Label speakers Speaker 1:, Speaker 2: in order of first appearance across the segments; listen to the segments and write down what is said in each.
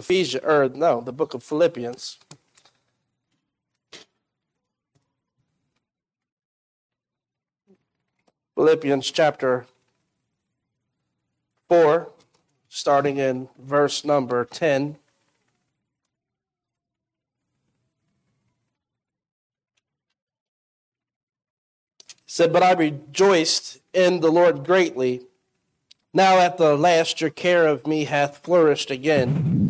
Speaker 1: Ephesians, or no, the book of Philippians. Philippians chapter 4, starting in verse number 10. said, But I rejoiced in the Lord greatly. Now at the last your care of me hath flourished again,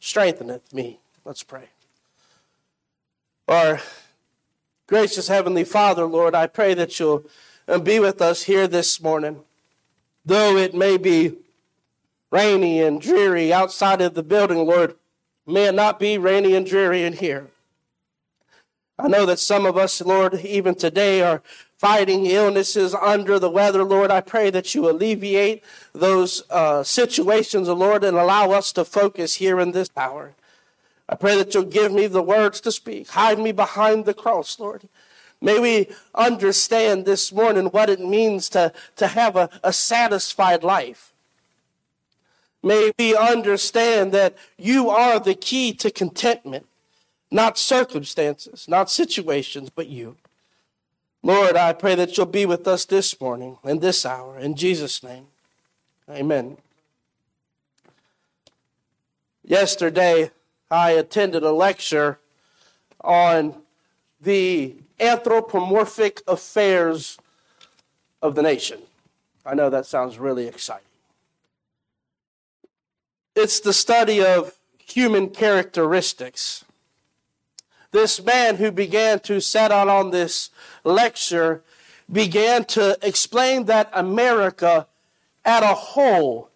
Speaker 1: strengtheneth me. Let's pray. Our gracious Heavenly Father, Lord, I pray that you'll uh, be with us here this morning. Though it may be rainy and dreary outside of the building, Lord, may it not be rainy and dreary in here. I know that some of us, Lord, even today are fighting illnesses under the weather. Lord, I pray that you alleviate those uh, situations, Lord, and allow us to focus here in this hour. I pray that you'll give me the words to speak. Hide me behind the cross, Lord. May we understand this morning what it means to, to have a, a satisfied life. May we understand that you are the key to contentment. Not circumstances, not situations, but you. Lord, I pray that you'll be with us this morning and this hour. In Jesus' name, amen. Yesterday, I attended a lecture on the anthropomorphic affairs of the nation. I know that sounds really exciting. It's the study of human characteristics this man who began to set out on this lecture began to explain that America at a whole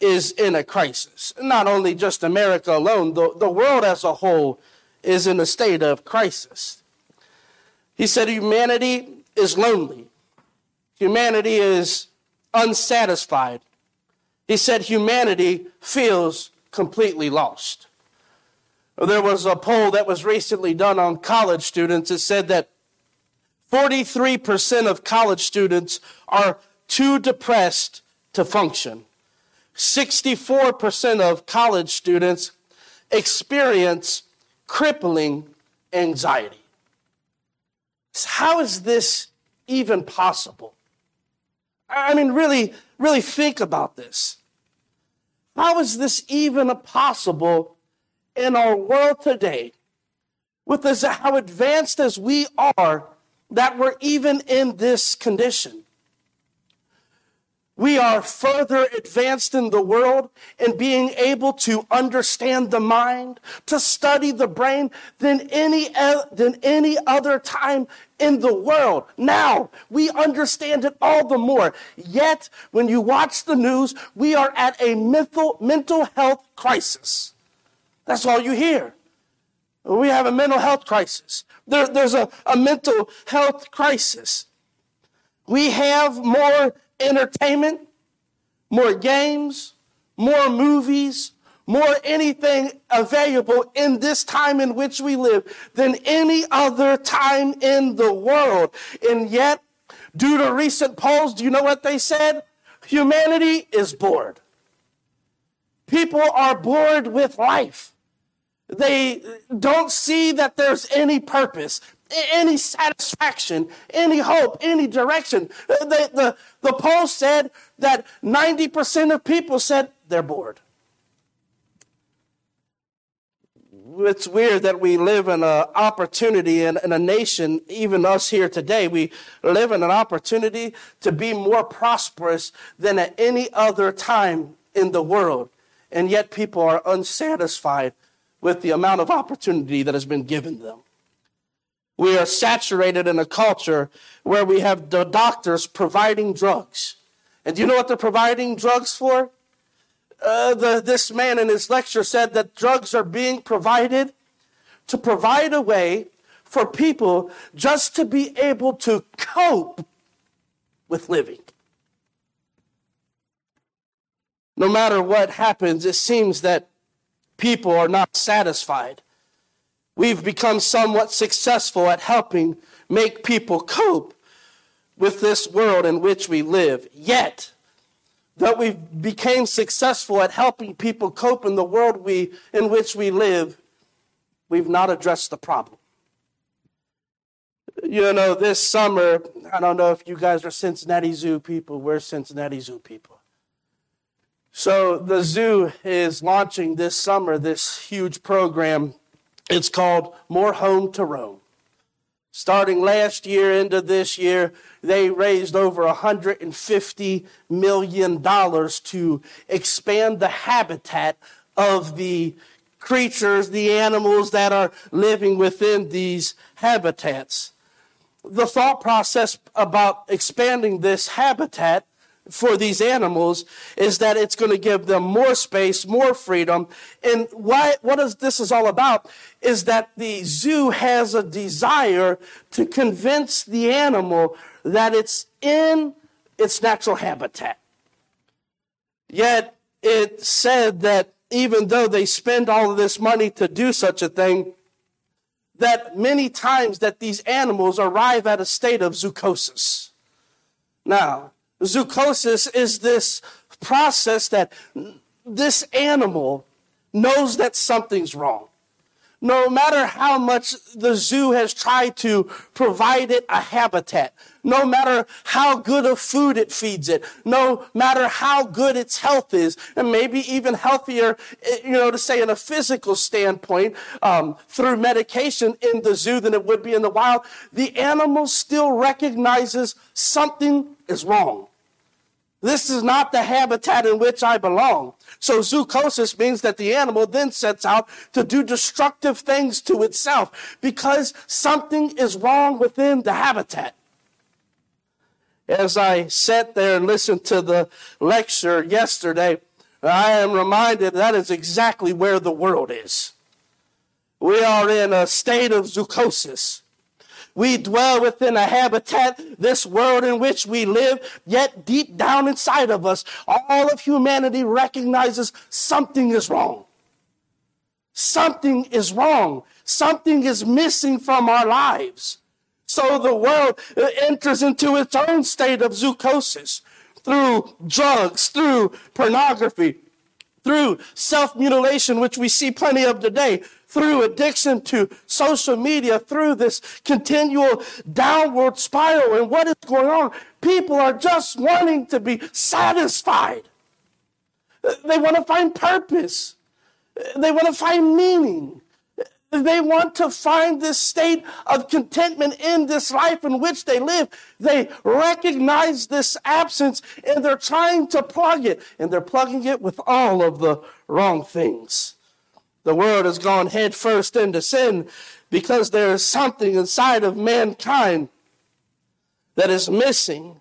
Speaker 1: is in a crisis. Not only just America alone, the, the world as a whole is in a state of crisis. He said humanity is lonely. Humanity is unsatisfied. He said humanity feels completely lost. There was a poll that was recently done on college students. It said that 43% of college students are too depressed to function. 64% of college students experience crippling anxiety. How is this even possible? I mean, really, really think about this. How is this even possible in our world today, with as how advanced as we are, that we're even in this condition. We are further advanced in the world in being able to understand the mind, to study the brain than any, than any other time in the world. Now, we understand it all the more. Yet, when you watch the news, we are at a mental, mental health crisis. That's all you hear. We have a mental health crisis. There, there's a, a mental health crisis. We have more entertainment, more games, more movies, more anything available in this time in which we live than any other time in the world. And yet, due to recent polls, do you know what they said? Humanity is bored. People are bored with life. They don't see that there's any purpose, any satisfaction, any hope, any direction. The, the, the poll said that 90% of people said they're bored. It's weird that we live in an opportunity in, in a nation, even us here today, we live in an opportunity to be more prosperous than at any other time in the world. And yet people are unsatisfied with the amount of opportunity that has been given them. We are saturated in a culture where we have the doctors providing drugs. And do you know what they're providing drugs for? uh, the, this man in his lecture said that drugs are being provided to provide a way for people just to be able to cope with living. No matter what happens, it seems that people are not satisfied. We've become somewhat successful at helping make people cope with this world in which we live. Yet, that we've became successful at helping people cope in the world we, in which we live, we've not addressed the problem. You know, this summer, I don't know if you guys are Cincinnati Zoo people. We're Cincinnati Zoo people. So the zoo is launching this summer this huge program. It's called More Home to Roam. Starting last year into this year, they raised over $150 million to expand the habitat of the creatures, the animals that are living within these habitats the thought process about expanding this habitat for these animals is that it's going to give them more space, more freedom. And why, what is this is all about is that the zoo has a desire to convince the animal that it's in its natural habitat. Yet it said that even though they spend all of this money to do such a thing, that many times that these animals arrive at a state of zoochosis. Now, zoochosis is this process that this animal knows that something's wrong. No matter how much the zoo has tried to provide it a habitat, no matter how good of food it feeds it, no matter how good its health is, and maybe even healthier, eh, you know, to say in a physical standpoint, um, through medication in the zoo than it would be in the wild, the animal still recognizes something is wrong. This is not the habitat in which I belong. So zoochosis means that the animal then sets out to do destructive things to itself because something is wrong within the habitat. As I sat there and listened to the lecture yesterday, I am reminded that is exactly where the world is. We are in a state of zoochosis. We dwell within a habitat, this world in which we live, yet deep down inside of us, all of humanity recognizes something is wrong. Something is wrong. Something is missing from our lives. So the world uh, enters into its own state of zoochosis through drugs, through pornography, through self mutilation, which we see plenty of today, through addiction to social media, through this continual downward spiral. And what is going on? People are just wanting to be satisfied. They want to find purpose. They want to find meaning. They want to find this state of contentment in this life in which they live. They recognize this absence and they're trying to plug it. And they're plugging it with all of the wrong things. The world has gone headfirst into sin because there is something inside of mankind that is missing.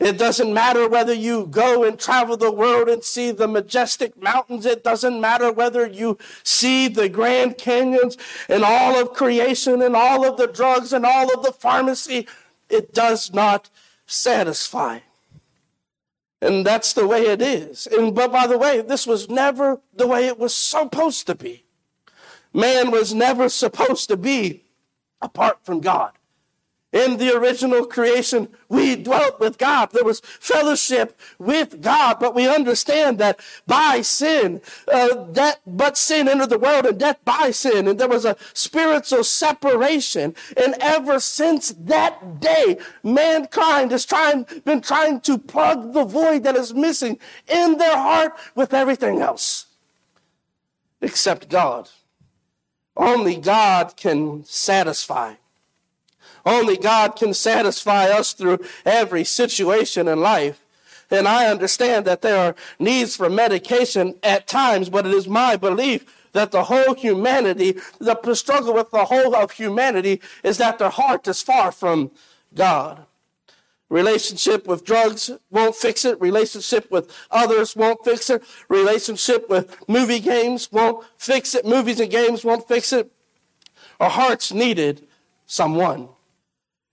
Speaker 1: It doesn't matter whether you go and travel the world and see the majestic mountains. It doesn't matter whether you see the Grand Canyons and all of creation and all of the drugs and all of the pharmacy. It does not satisfy. And that's the way it is. And but by the way, this was never the way it was supposed to be. Man was never supposed to be apart from God. In the original creation, we dwelt with God. There was fellowship with God, but we understand that by sin, uh, that but sin entered the world and death by sin, and there was a spiritual separation. And ever since that day, mankind has trying been trying to plug the void that is missing in their heart with everything else, except God. Only God can satisfy. Only God can satisfy us through every situation in life. And I understand that there are needs for medication at times, but it is my belief that the whole humanity, the struggle with the whole of humanity is that their heart is far from God. Relationship with drugs won't fix it. Relationship with others won't fix it. Relationship with movie games won't fix it. Movies and games won't fix it. Our hearts needed someone.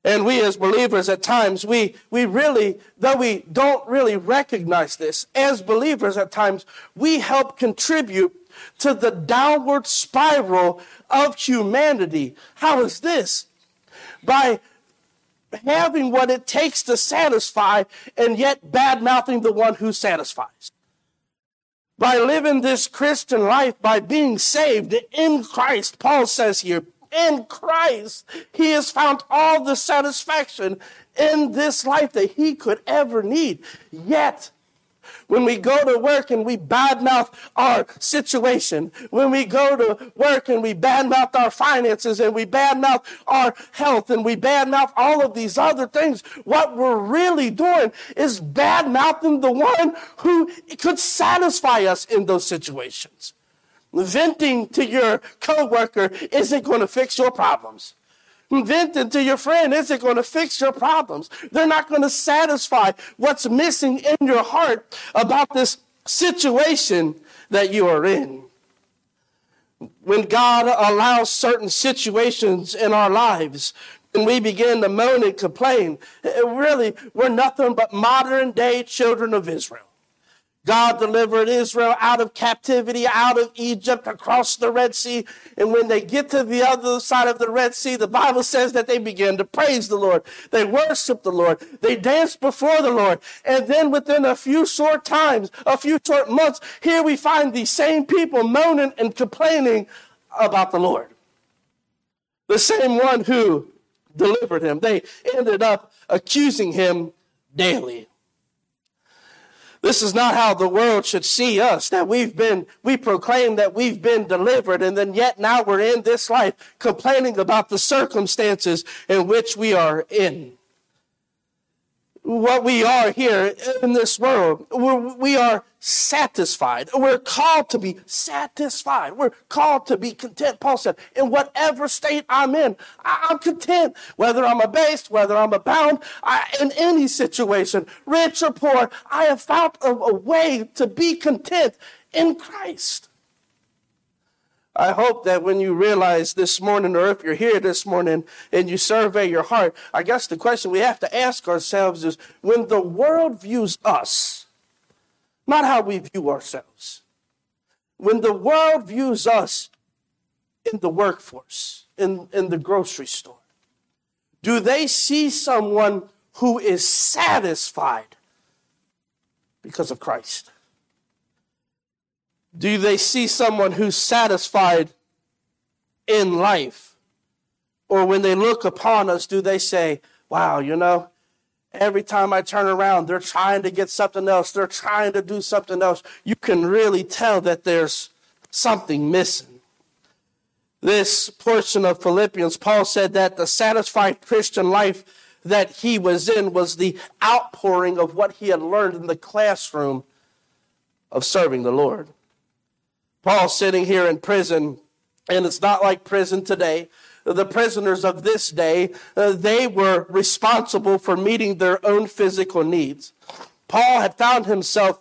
Speaker 1: And we as believers at times, we, we really, though we don't really recognize this, as believers at times, we help contribute to the downward spiral of humanity. How is this? By having what it takes to satisfy and yet bad mouthing the one who satisfies. By living this Christian life, by being saved in Christ, Paul says here, in Christ, he has found all the satisfaction in this life that he could ever need. Yet, when we go to work and we badmouth our situation, when we go to work and we badmouth our finances and we badmouth our health and we badmouth all of these other things, what we're really doing is badmouthing the one who could satisfy us in those situations. Venting to your coworker isn't going to fix your problems. Venting to your friend isn't going to fix your problems. They're not going to satisfy what's missing in your heart about this situation that you are in. When God allows certain situations in our lives, and we begin to moan and complain, really, we're nothing but modern day children of Israel. God delivered Israel out of captivity, out of Egypt, across the Red Sea. And when they get to the other side of the Red Sea, the Bible says that they begin to praise the Lord. They worship the Lord. They dance before the Lord. And then within a few short times, a few short months, here we find these same people moaning and complaining about the Lord. The same one who delivered him. They ended up accusing him daily. This is not how the world should see us, that we've been, we proclaim that we've been delivered, and then yet now we're in this life complaining about the circumstances in which we are in what we are here in this world. We're, we are satisfied. We're called to be satisfied. We're called to be content. Paul said, in whatever state I'm in, I'm content. Whether I'm abased, whether I'm abound, I, in any situation, rich or poor, I have found a, a way to be content in Christ. I hope that when you realize this morning, or if you're here this morning and you survey your heart, I guess the question we have to ask ourselves is when the world views us, not how we view ourselves, when the world views us in the workforce, in, in the grocery store, do they see someone who is satisfied because of Christ? Do they see someone who's satisfied in life? Or when they look upon us, do they say, wow, you know, every time I turn around, they're trying to get something else. They're trying to do something else. You can really tell that there's something missing. This portion of Philippians, Paul said that the satisfied Christian life that he was in was the outpouring of what he had learned in the classroom of serving the Lord. Paul sitting here in prison, and it's not like prison today. The prisoners of this day, uh, they were responsible for meeting their own physical needs. Paul had found himself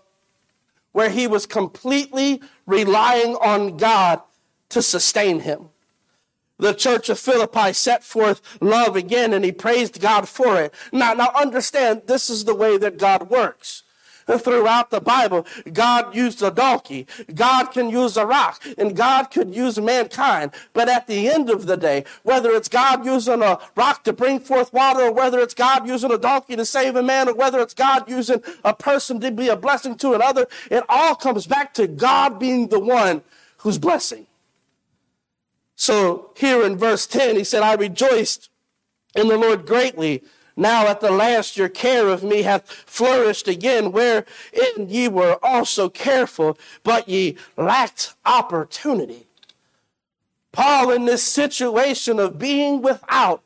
Speaker 1: where he was completely relying on God to sustain him. The church of Philippi set forth love again and he praised God for it. Now, now understand, this is the way that God works throughout the Bible. God used a donkey. God can use a rock and God could use mankind. But at the end of the day, whether it's God using a rock to bring forth water or whether it's God using a donkey to save a man or whether it's God using a person to be a blessing to another, it all comes back to God being the one who's blessing. So here in verse 10, he said, I rejoiced in the Lord greatly now at the last your care of me hath flourished again, wherein ye were also careful, but ye lacked opportunity. Paul, in this situation of being without,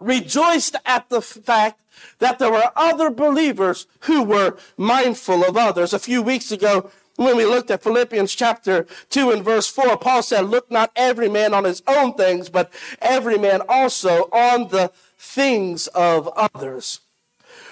Speaker 1: rejoiced at the fact that there were other believers who were mindful of others. A few weeks ago, when we looked at Philippians chapter 2 and verse 4, Paul said, Look not every man on his own things, but every man also on the things of others.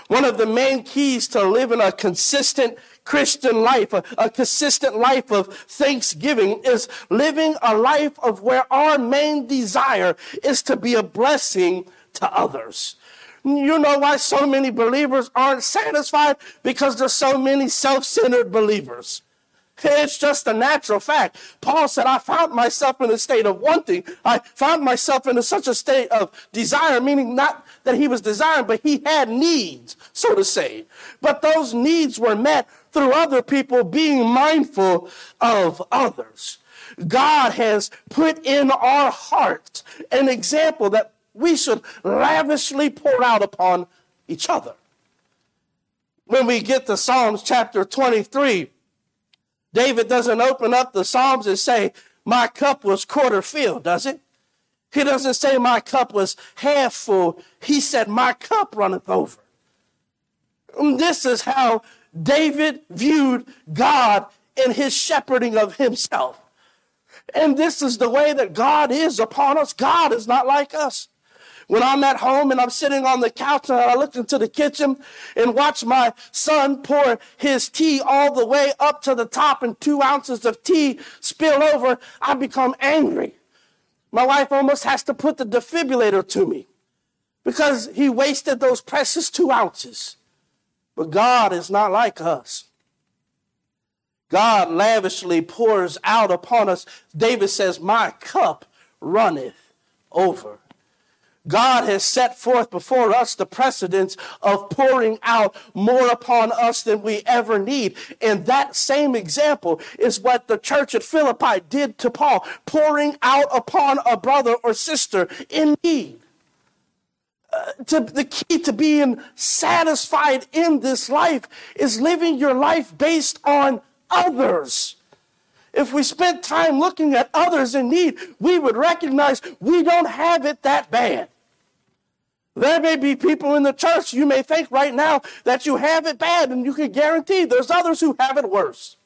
Speaker 1: One of the main keys to living a consistent Christian life, a, a, consistent life of thanksgiving is living a life of where our main desire is to be a blessing to others. You know why so many believers aren't satisfied? Because there's so many self-centered believers. It's just a natural fact. Paul said, I found myself in a state of wanting. I found myself in a, such a state of desire, meaning not that he was desiring, but he had needs, so to say. But those needs were met through other people being mindful of others. God has put in our hearts an example that we should lavishly pour out upon each other. When we get to Psalms chapter 23, David doesn't open up the Psalms and say, My cup was quarter filled, does it? He doesn't say, My cup was half full. He said, My cup runneth over. And this is how David viewed God in his shepherding of himself. And this is the way that God is upon us. God is not like us. When I'm at home and I'm sitting on the couch and I look into the kitchen and watch my son pour his tea all the way up to the top and two ounces of tea spill over, I become angry. My wife almost has to put the defibrillator to me because he wasted those precious two ounces. But God is not like us. God lavishly pours out upon us. David says, My cup runneth over. God has set forth before us the precedence of pouring out more upon us than we ever need. And that same example is what the church at Philippi did to Paul, pouring out upon a brother or sister in need. Uh, to, the key to being satisfied in this life is living your life based on others. If we spent time looking at others in need, we would recognize we don't have it that bad. There may be people in the church you may think right now that you have it bad, and you can guarantee there's others who have it worse.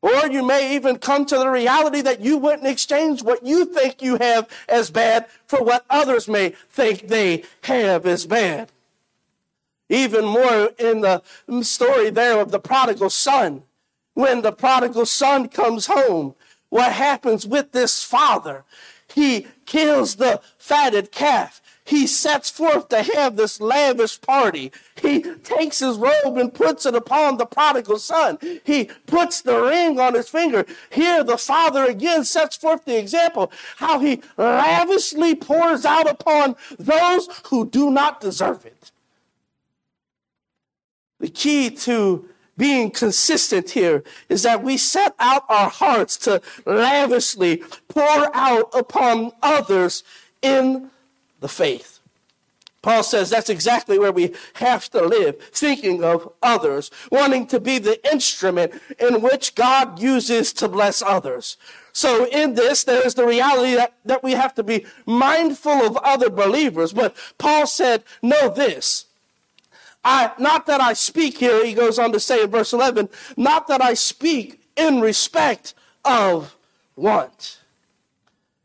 Speaker 1: Or you may even come to the reality that you wouldn't exchange what you think you have as bad for what others may think they have as bad. Even more in the story there of the prodigal son. When the prodigal son comes home, what happens with this father? He kills the fatted calf. He sets forth to have this lavish party. He takes his robe and puts it upon the prodigal son. He puts the ring on his finger. Here, the father again sets forth the example how he lavishly pours out upon those who do not deserve it. The key to being consistent here is that we set out our hearts to lavishly pour out upon others in the faith. Paul says that's exactly where we have to live, thinking of others, wanting to be the instrument in which God uses to bless others. So in this, there is the reality that, that we have to be mindful of other believers. But Paul said, know this. I, not that I speak here, he goes on to say in verse 11, not that I speak in respect of want.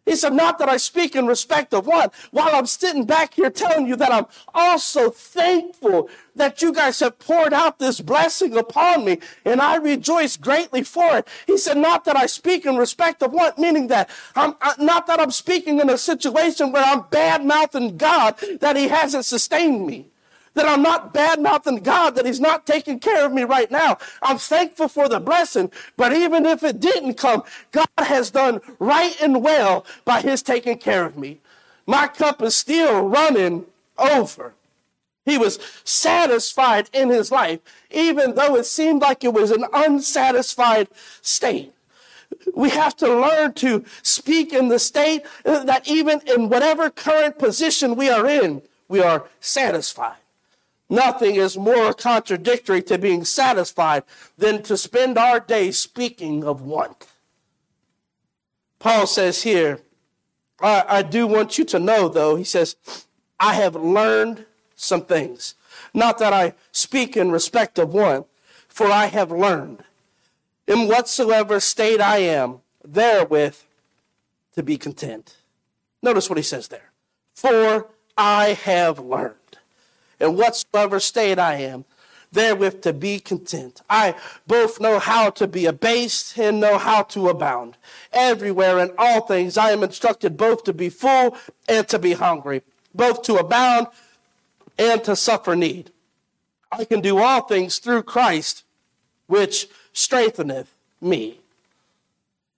Speaker 1: He said, Not that I speak in respect of one, while I'm sitting back here telling you that I'm also thankful that you guys have poured out this blessing upon me, and I rejoice greatly for it. He said, Not that I speak in respect of one, meaning that I'm not that I'm speaking in a situation where I'm bad mouthing God that He hasn't sustained me that I'm not bad mouthing God, that He's not taking care of me right now. I'm thankful for the blessing, but even if it didn't come, God has done right and well by His taking care of me. My cup is still running over. He was satisfied in his life, even though it seemed like it was an unsatisfied state. We have to learn to speak in the state that even in whatever current position we are in, we are satisfied. Nothing is more contradictory to being satisfied than to spend our days speaking of want. Paul says here, I, I do want you to know, though, he says, I have learned some things. Not that I speak in respect of one, for I have learned in whatsoever state I am, therewith to be content. Notice what he says there. For I have learned. In whatsoever state I am, therewith to be content. I both know how to be abased and know how to abound. Everywhere in all things I am instructed both to be full and to be hungry, both to abound and to suffer need. I can do all things through Christ, which strengtheneth me.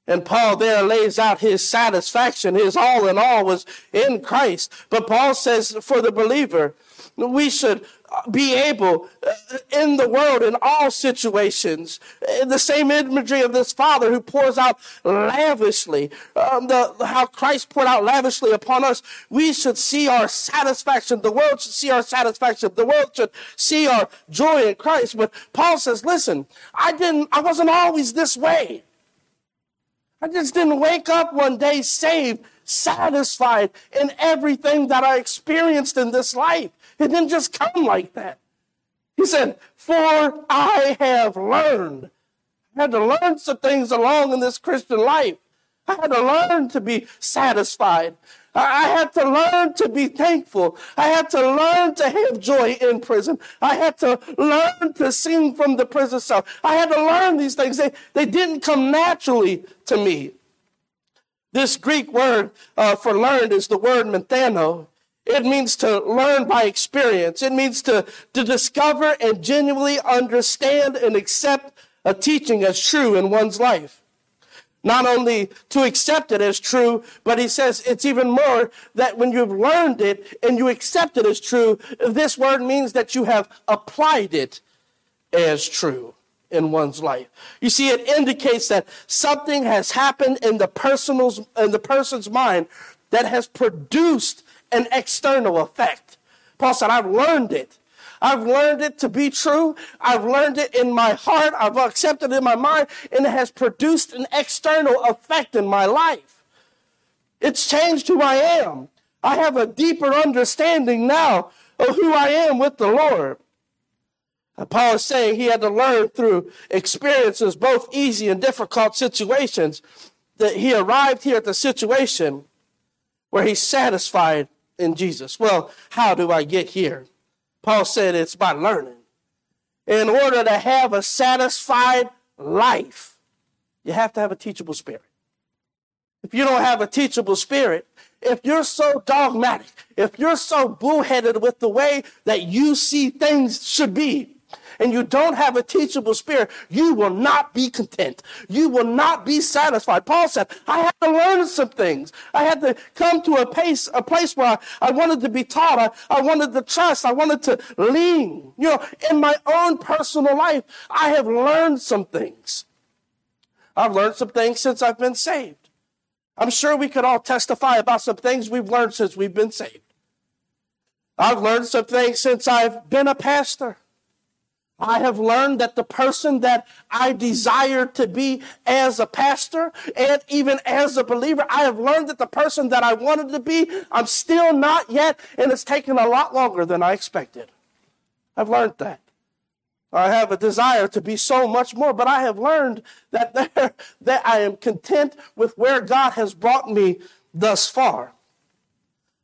Speaker 1: And Paul there lays out his satisfaction, his all in all was in Christ. But Paul says for the believer, we should be able uh, in the world in all situations in the same imagery of this father who pours out lavishly um, the, how christ poured out lavishly upon us. We should see our satisfaction. The world should see our satisfaction. The world should see our joy in christ. But paul says listen i didn't i wasn't always this way. I just didn't wake up one day saved satisfied in everything that i experienced in this life it didn't just come like that. He said, For I have learned. I had to learn some things along in this Christian life. I had to learn to be satisfied. I had to learn to be thankful. I had to learn to have joy in prison. I had to learn to sing from the prison cell. I had to learn these things. They, they didn't come naturally to me. This Greek word uh, for learned is the word menthano. It means to learn by experience. It means to, to discover and genuinely understand and accept a teaching as true in one's life. Not only to accept it as true, but he says it's even more that when you've learned it and you accept it as true, this word means that you have applied it as true in one's life. You see, it indicates that something has happened in the in the person's mind that has produced an external effect. Paul said, I've learned it. I've learned it to be true. I've learned it in my heart. I've accepted it in my mind, and it has produced an external effect in my life. It's changed who I am. I have a deeper understanding now of who I am with the Lord. Paul is saying he had to learn through experiences, both easy and difficult situations, that he arrived here at the situation where he's satisfied in Jesus. Well, how do I get here? Paul said it's by learning. In order to have a satisfied life, you have to have a teachable spirit. If you don't have a teachable spirit, if you're so dogmatic, if you're so bullheaded with the way that you see things should be, and you don't have a teachable spirit, you will not be content. You will not be satisfied. Paul said, I had to learn some things. I had to come to a pace, a place where I, I wanted to be taught. I, I wanted to trust. I wanted to lean. You know, in my own personal life, I have learned some things. I've learned some things since I've been saved. I'm sure we could all testify about some things we've learned since we've been saved. I've learned some things since I've been a pastor. I have learned that the person that I desire to be as a pastor and even as a believer, I have learned that the person that I wanted to be, I'm still not yet, and it's taken a lot longer than I expected. I've learned that. I have a desire to be so much more, but I have learned that, there, that I am content with where God has brought me thus far.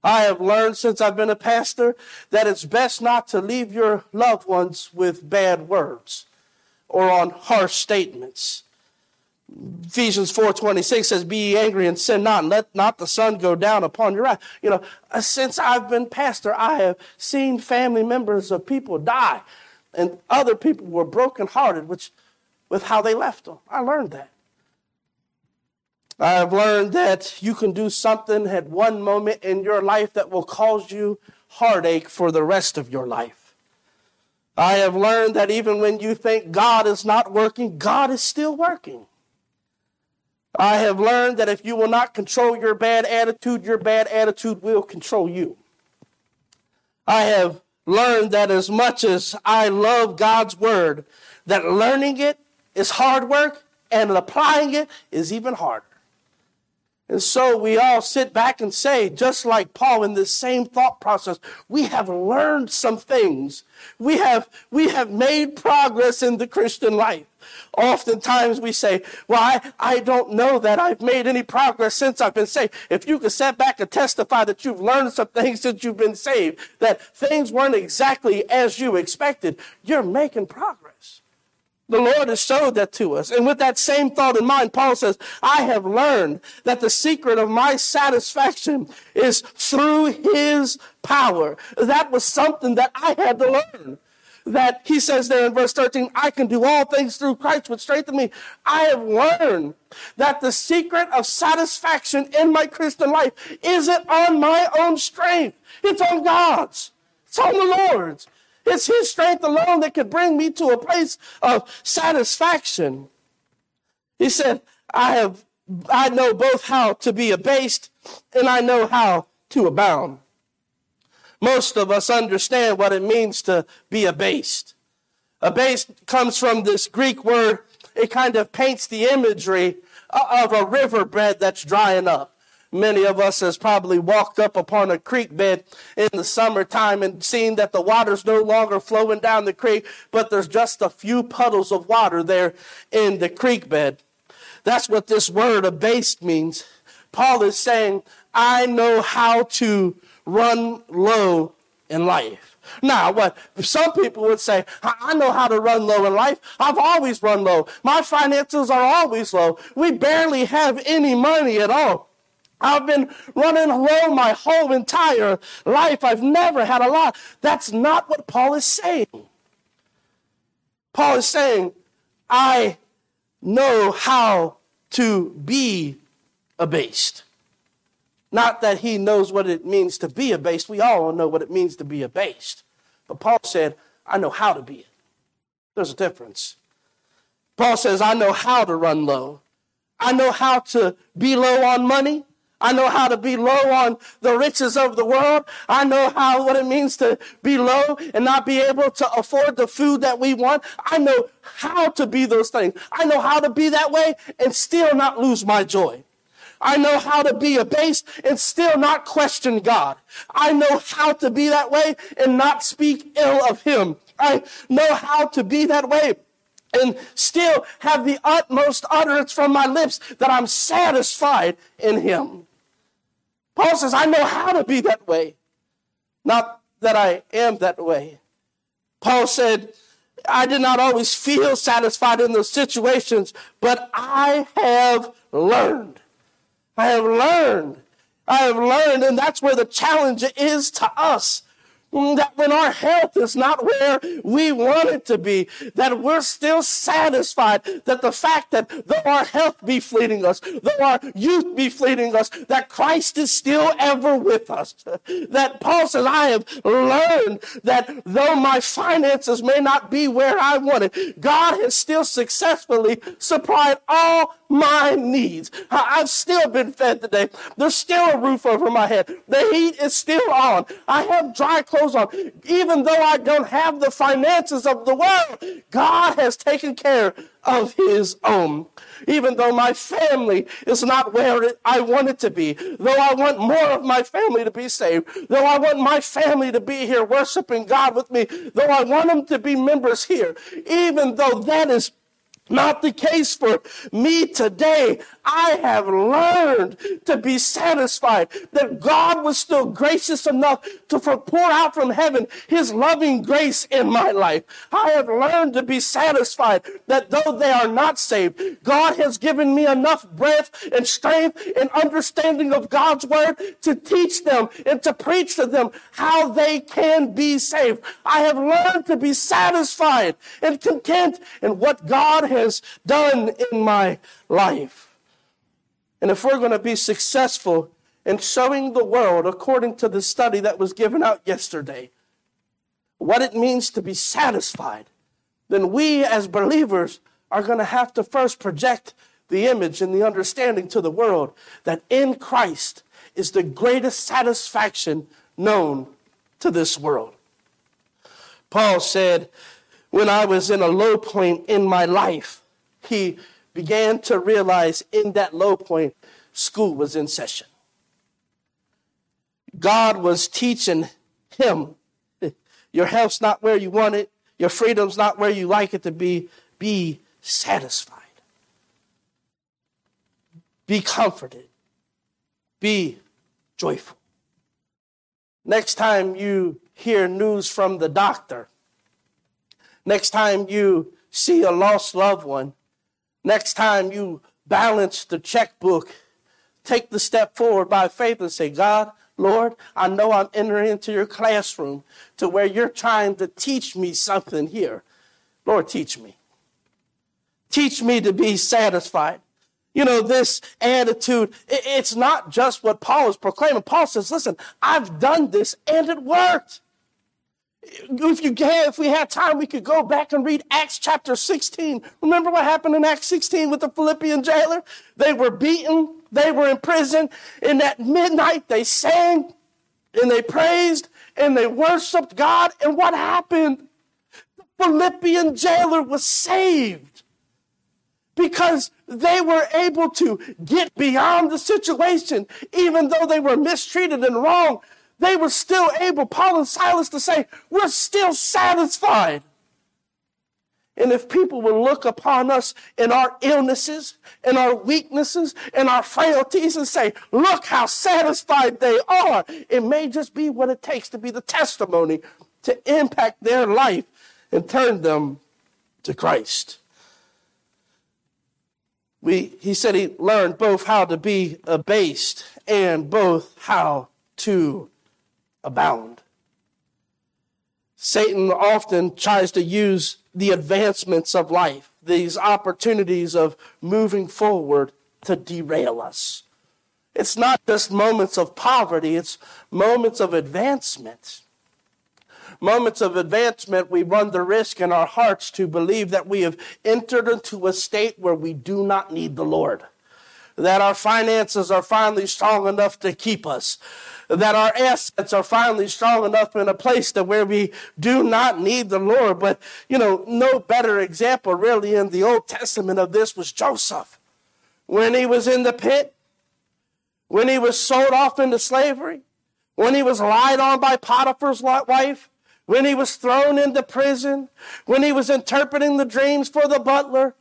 Speaker 1: I have learned since I've been a pastor that it's best not to leave your loved ones with bad words or on harsh statements. Ephesians 4:26 says, "Be angry and sin not, and let not the sun go down upon your wrath." You know, uh, since I've been pastor, I have seen family members of people die, and other people were brokenhearted, which with how they left them. I learned that. I've learned that you can do something at one moment in your life that will cause you heartache for the rest of your life. I have learned that even when you think God is not working, God is still working. I have learned that if you will not control your bad attitude, your bad attitude will control you. I have learned that as much as I love God's word, that learning it is hard work and applying it is even harder. And so we all sit back and say, just like Paul in this same thought process, we have learned some things. We have, we have made progress in the Christian life. Oftentimes we say, well, I, I don't know that I've made any progress since I've been saved. If you could sit back and testify that you've learned some things since you've been saved, that things weren't exactly as you expected, you're making progress. The Lord has showed that to us. And with that same thought in mind, Paul says, I have learned that the secret of my satisfaction is through his power. That was something that I had to learn. That he says there in verse 13, I can do all things through Christ which strengthen me. I have learned that the secret of satisfaction in my Christian life isn't on my own strength. It's on God's. It's on the Lord's. It's His strength alone that could bring me to a place of satisfaction. He said, I have, I know both how to be abased and I know how to abound. Most of us understand what it means to be abased. Abased comes from this Greek word. It kind of paints the imagery of a riverbed that's drying up. Many of us has probably walked up upon a creek bed in the summertime and seen that the water's no longer flowing down the creek, but there's just a few puddles of water there in the creek bed. That's what this word abased means. Paul is saying, I know how to run low in life. Now, what some people would say, I know how to run low in life. I've always run low. My finances are always low. We barely have any money at all. I've been running low my whole entire life. I've never had a lot. That's not what Paul is saying. Paul is saying, I know how to be abased. Not that he knows what it means to be abased. We all know what it means to be abased. But Paul said, I know how to be it. There's a difference. Paul says, I know how to run low. I know how to be low on money. I know how to be low on the riches of the world. I know how what it means to be low and not be able to afford the food that we want. I know how to be those things. I know how to be that way and still not lose my joy. I know how to be abased and still not question God. I know how to be that way and not speak ill of Him. I know how to be that way and still have the utmost utterance from my lips that I'm satisfied in Him. Paul says, I know how to be that way, not that I am that way. Paul said, I did not always feel satisfied in those situations, but I have learned. I have learned. I have learned, and that's where the challenge is to us that when our health is not where we want it to be, that we're still satisfied that the fact that though our health be fleeting us, though our youth be fleeting us, that Christ is still ever with us. That Paul says, I have learned that though my finances may not be where I wanted, God has still successfully supplied all my needs. I've still been fed today. There's still a roof over my head. The heat is still on. I have dry clothes on. Even though I don't have the finances of the world, God has taken care of his own. Even though my family is not where I want it to be, though I want more of my family to be saved, though I want my family to be here worshiping God with me, though I want them to be members here, even though that is not the case for me today. I have learned to be satisfied that God was still gracious enough to pour out from heaven his loving grace in my life. I have learned to be satisfied that though they are not saved, God has given me enough breath and strength and understanding of God's word to teach them and to preach to them how they can be saved. I have learned to be satisfied and content in what God has done in my life. And if we're going to be successful in showing the world, according to the study that was given out yesterday, what it means to be satisfied, then we as believers are going to have to first project the image and the understanding to the world that in Christ is the greatest satisfaction known to this world. Paul said, When I was in a low point in my life, he began to realize in that low point school was in session. God was teaching him your health's not where you want it, your freedom's not where you like it to be. Be satisfied. Be comforted. Be joyful. Next time you hear news from the doctor, next time you see a lost loved one, next time you balance the checkbook, take the step forward by faith and say, God, Lord, I know I'm entering into your classroom to where you're trying to teach me something here. Lord, teach me. Teach me to be satisfied. You know, this attitude, it's not just what Paul is proclaiming. Paul says, listen, I've done this and it worked. If you can, if we had time, we could go back and read Acts chapter 16. Remember what happened in Acts 16 with the Philippian jailer? They were beaten, they were in prison. In that midnight, they sang and they praised and they worshiped God. And what happened? The Philippian jailer was saved because they were able to get beyond the situation, even though they were mistreated and wrong. They were still able, Paul and Silas, to say, We're still satisfied. And if people will look upon us in our illnesses, in our weaknesses, in our frailties, and say, Look how satisfied they are, it may just be what it takes to be the testimony to impact their life and turn them to Christ we, he said he learned both how to be abased and both how to abound. Satan often tries to use the advancements of life, these opportunities of moving forward to derail us. It's not just moments of poverty, it's moments of advancement moments of advancement, we run the risk in our hearts to believe that we have entered into a state where we do not need the Lord. That our finances are finally strong enough to keep us. That our assets are finally strong enough in a place that where we do not need the Lord. But, you know, no better example really in the Old Testament of this was Joseph. When he was in the pit, when he was sold off into slavery, when he was lied on by Potiphar's wife, when he was thrown into prison, when he was interpreting the dreams for the butler,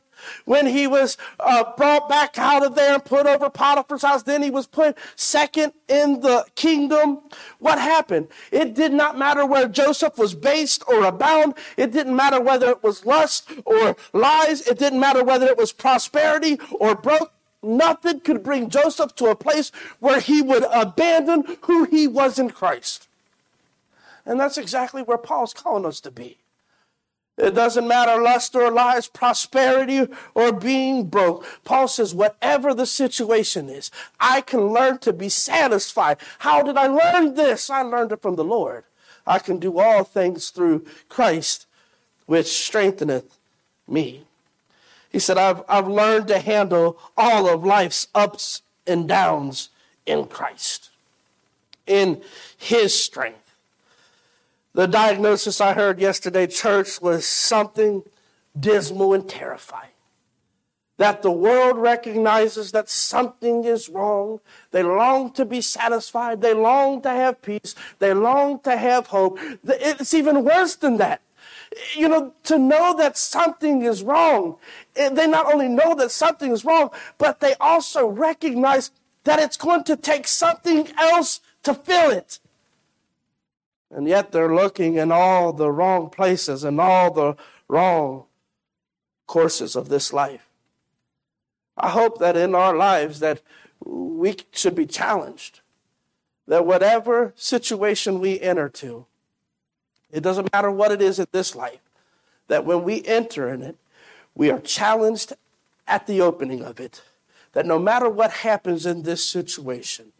Speaker 1: when he was uh, brought back out of there and put over Potiphar's house, then he was put second in the kingdom. What happened? It did not matter where Joseph was based or abound. It didn't matter whether it was lust or lies. It didn't matter whether it was prosperity or broke. Nothing could bring Joseph to a place where he would abandon who he was in Christ. And that's exactly where Paul's calling us to be. It doesn't matter lust or lies, prosperity or being broke. Paul says, whatever the situation is, I can learn to be satisfied. How did I learn this? I learned it from the Lord. I can do all things through Christ, which strengtheneth me. He said, I've, I've learned to handle all of life's ups and downs in Christ, in His strength. The diagnosis I heard yesterday, church, was something dismal and terrifying. That the world recognizes that something is wrong. They long to be satisfied. They long to have peace. They long to have hope. It's even worse than that. You know, to know that something is wrong, eh, they not only know that something is wrong, but they also recognize that it's going to take something else to fill it. And yet they're looking in all the wrong places and all the wrong courses of this life. I hope that in our lives that we should be challenged. That whatever situation we enter to, it doesn't matter what it is in this life, that when we enter in it, we are challenged at the opening of it. That no matter what happens in this situation,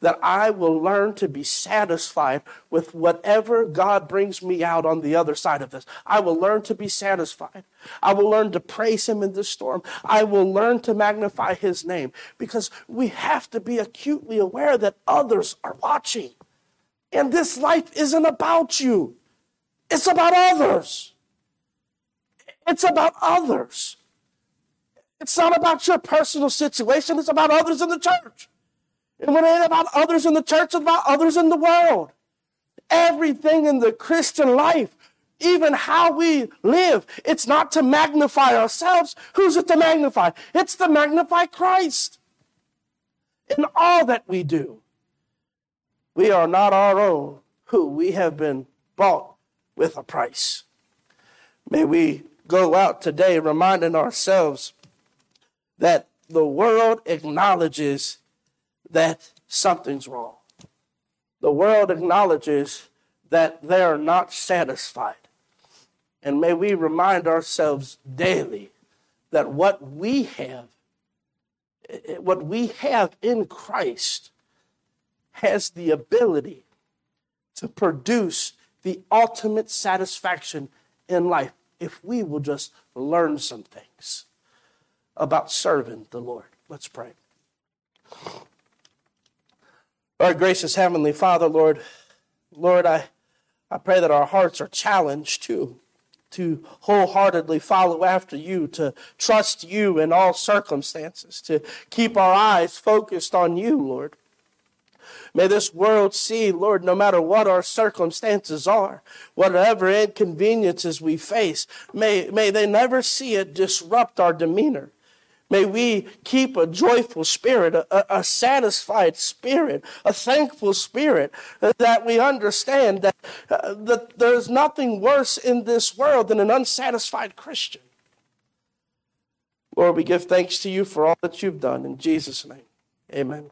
Speaker 1: that I will learn to be satisfied with whatever God brings me out on the other side of this. I will learn to be satisfied. I will learn to praise Him in this storm. I will learn to magnify His name because we have to be acutely aware that others are watching. And this life isn't about you, it's about others. It's about others. It's not about your personal situation, it's about others in the church. It ain't about others in the church, about others in the world. Everything in the Christian life, even how we live, it's not to magnify ourselves. Who's it to magnify? It's to magnify Christ in all that we do. We are not our own, who we have been bought with a price. May we go out today reminding ourselves that the world acknowledges that something's wrong. The world acknowledges that they are not satisfied. And may we remind ourselves daily that what we have, eh, what we have in Christ, has the ability to produce the ultimate satisfaction in life if we will just learn some things about serving the Lord. Let's pray. Our gracious Heavenly Father, Lord, Lord, I, I pray that our hearts are challenged to, to wholeheartedly follow after you, to trust you in all circumstances, to keep our eyes focused on you, Lord. May this world see, Lord, no matter what our circumstances are, whatever inconveniences we face, may, may they never see it disrupt our demeanor. May we keep a joyful spirit, a, a, satisfied spirit, a thankful spirit, uh, that we understand that, uh, that there's nothing worse in this world than an unsatisfied Christian. Lord, we give thanks to you for all that you've done. In Jesus' name, amen.